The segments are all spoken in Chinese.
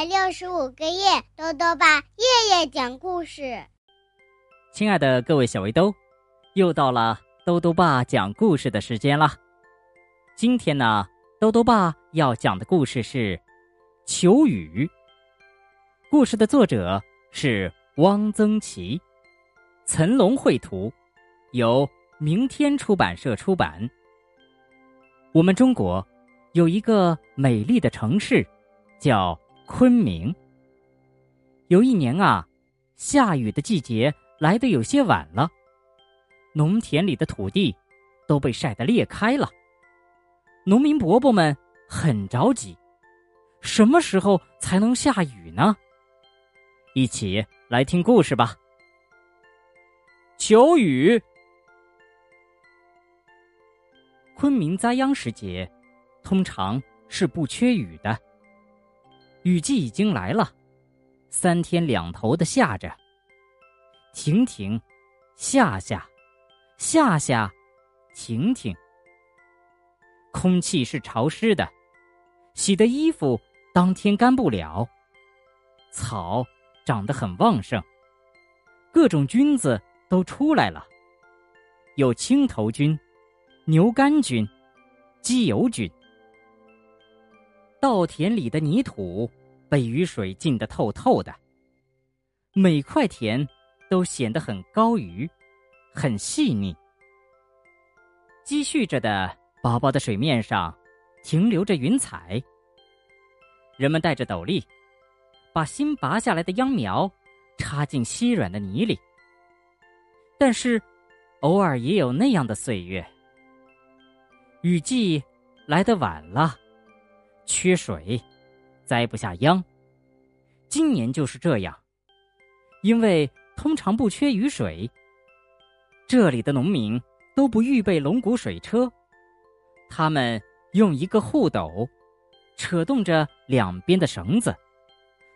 百六十五个夜，豆豆爸夜夜讲故事。亲爱的各位小围兜，又到了豆豆爸讲故事的时间了。今天呢，豆豆爸要讲的故事是《求雨》。故事的作者是汪曾祺，岑龙绘图，由明天出版社出版。我们中国有一个美丽的城市，叫。昆明。有一年啊，下雨的季节来得有些晚了，农田里的土地都被晒得裂开了。农民伯伯们很着急，什么时候才能下雨呢？一起来听故事吧。求雨。昆明栽秧时节，通常是不缺雨的。雨季已经来了，三天两头的下着，停停，下下，下下，停停。空气是潮湿的，洗的衣服当天干不了。草长得很旺盛，各种菌子都出来了，有青头菌、牛肝菌、鸡油菌。稻田里的泥土被雨水浸得透透的，每块田都显得很高于，很细腻。积蓄着的薄薄的水面上，停留着云彩。人们戴着斗笠，把新拔下来的秧苗插进稀软的泥里。但是，偶尔也有那样的岁月，雨季来得晚了。缺水，栽不下秧。今年就是这样，因为通常不缺雨水。这里的农民都不预备龙骨水车，他们用一个护斗，扯动着两边的绳子，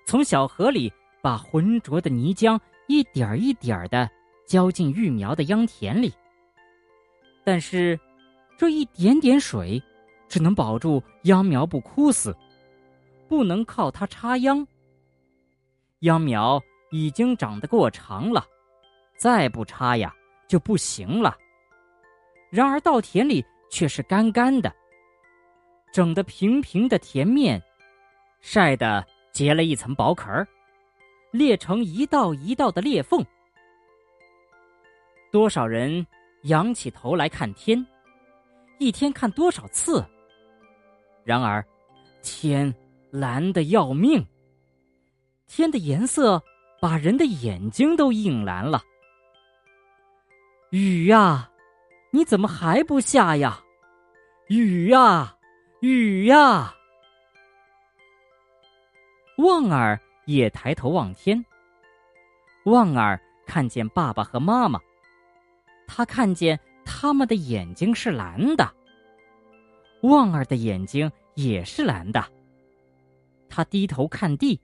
从小河里把浑浊的泥浆一点儿一点儿的浇进育苗的秧田里。但是，这一点点水。只能保住秧苗不枯死，不能靠它插秧。秧苗已经长得过长了，再不插呀就不行了。然而稻田里却是干干的，整得平平的田面，晒得结了一层薄壳儿，裂成一道一道的裂缝。多少人仰起头来看天，一天看多少次？然而，天蓝的要命。天的颜色把人的眼睛都映蓝了。雨呀，你怎么还不下呀？雨呀，雨呀！旺儿也抬头望天。旺儿看见爸爸和妈妈，他看见他们的眼睛是蓝的。旺儿的眼睛也是蓝的。他低头看地，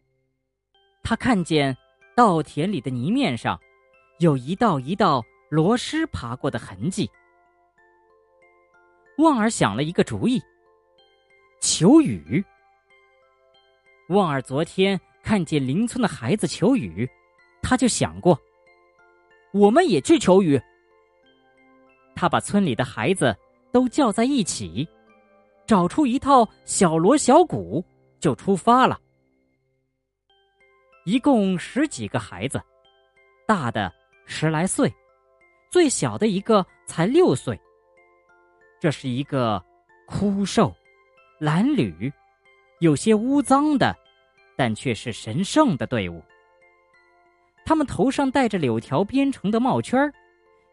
他看见稻田里的泥面上有一道一道螺蛳爬过的痕迹。旺儿想了一个主意：求雨。旺儿昨天看见邻村的孩子求雨，他就想过，我们也去求雨。他把村里的孩子都叫在一起。找出一套小锣小鼓，就出发了。一共十几个孩子，大的十来岁，最小的一个才六岁。这是一个枯瘦、褴褛、有些污脏的，但却是神圣的队伍。他们头上戴着柳条编成的帽圈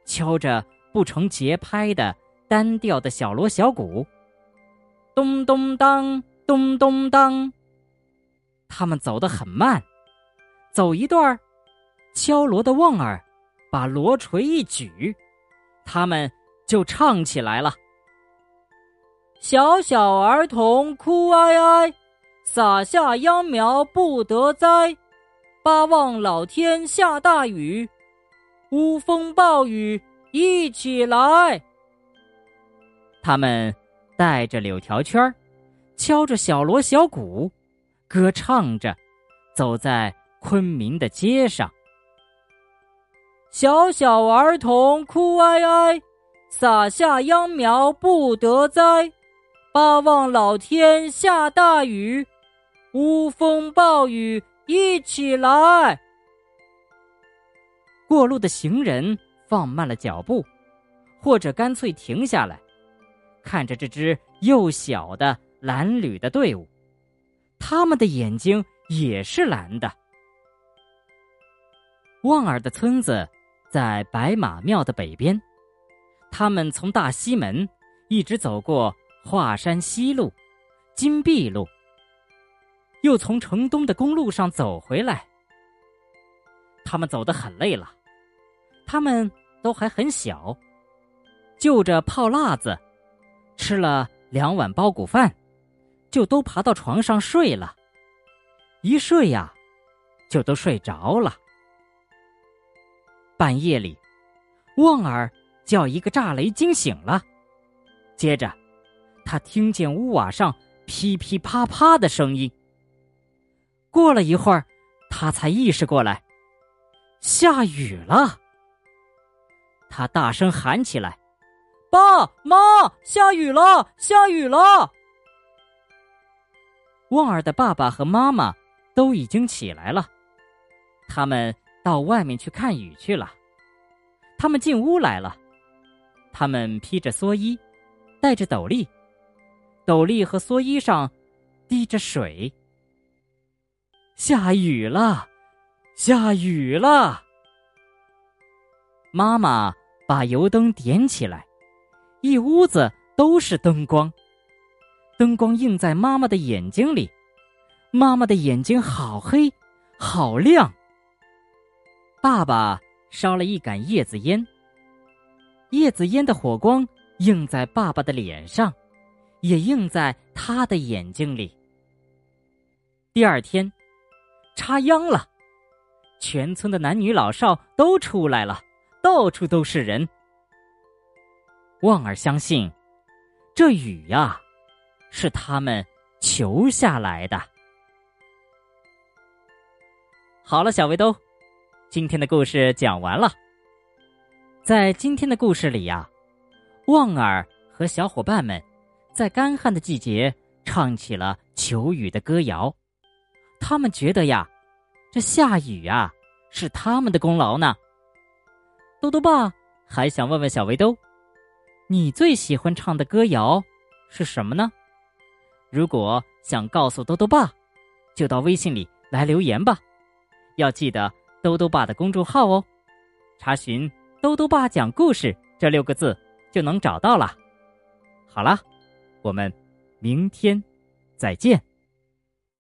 敲着不成节拍的单调的小锣小鼓。咚咚当，咚咚当。他们走得很慢，走一段儿，敲锣的旺儿把锣锤一举，他们就唱起来了。小小儿童哭哀哀，撒下秧苗不得栽，巴望老天下大雨，乌风暴雨一起来。他们。带着柳条圈敲着小锣小鼓，歌唱着，走在昆明的街上。小小儿童哭哀哀，撒下秧苗不得栽，巴望老天下大雨，乌风暴雨一起来。过路的行人放慢了脚步，或者干脆停下来，看着这支又小的蓝缕的队伍，他们的眼睛也是蓝的。旺儿的村子在白马庙的北边，他们从大西门一直走过华山西路、金碧路，又从城东的公路上走回来。他们走得很累了。他们都还很小，就着泡辣子，吃了两碗包谷饭，就都爬到床上睡了。一睡呀，就都睡着了。半夜里，旺儿叫一个炸雷惊醒了，接着，他听见屋瓦上噼噼啪啪的声音。过了一会儿，他才意识过来，下雨了。他大声喊起来：“爸妈，下雨了，下雨了！”旺儿的爸爸和妈妈都已经起来了，他们到外面去看雨去了。他们进屋来了，他们披着蓑衣，戴着斗笠，斗笠和蓑衣上滴着水。下雨了，下雨了！妈妈把油灯点起来，一屋子都是灯光。灯光映在妈妈的眼睛里，妈妈的眼睛好黑，好亮。爸爸烧了一杆叶子烟，叶子烟的火光映在爸爸的脸上，也映在他的眼睛里。第二天，插秧了，全村的男女老少都出来了。到处都是人。望儿相信，这雨呀，是他们求下来的。好了，小围兜，今天的故事讲完了。在今天的故事里呀，望儿和小伙伴们在干旱的季节唱起了求雨的歌谣。他们觉得呀，这下雨呀，是他们的功劳呢。豆豆爸还想问问小围兜，你最喜欢唱的歌谣是什么呢？如果想告诉兜兜爸，就到微信里来留言吧。要记得兜兜爸的公众号哦，查询“兜兜爸讲故事”这六个字就能找到了。好了，我们明天再见。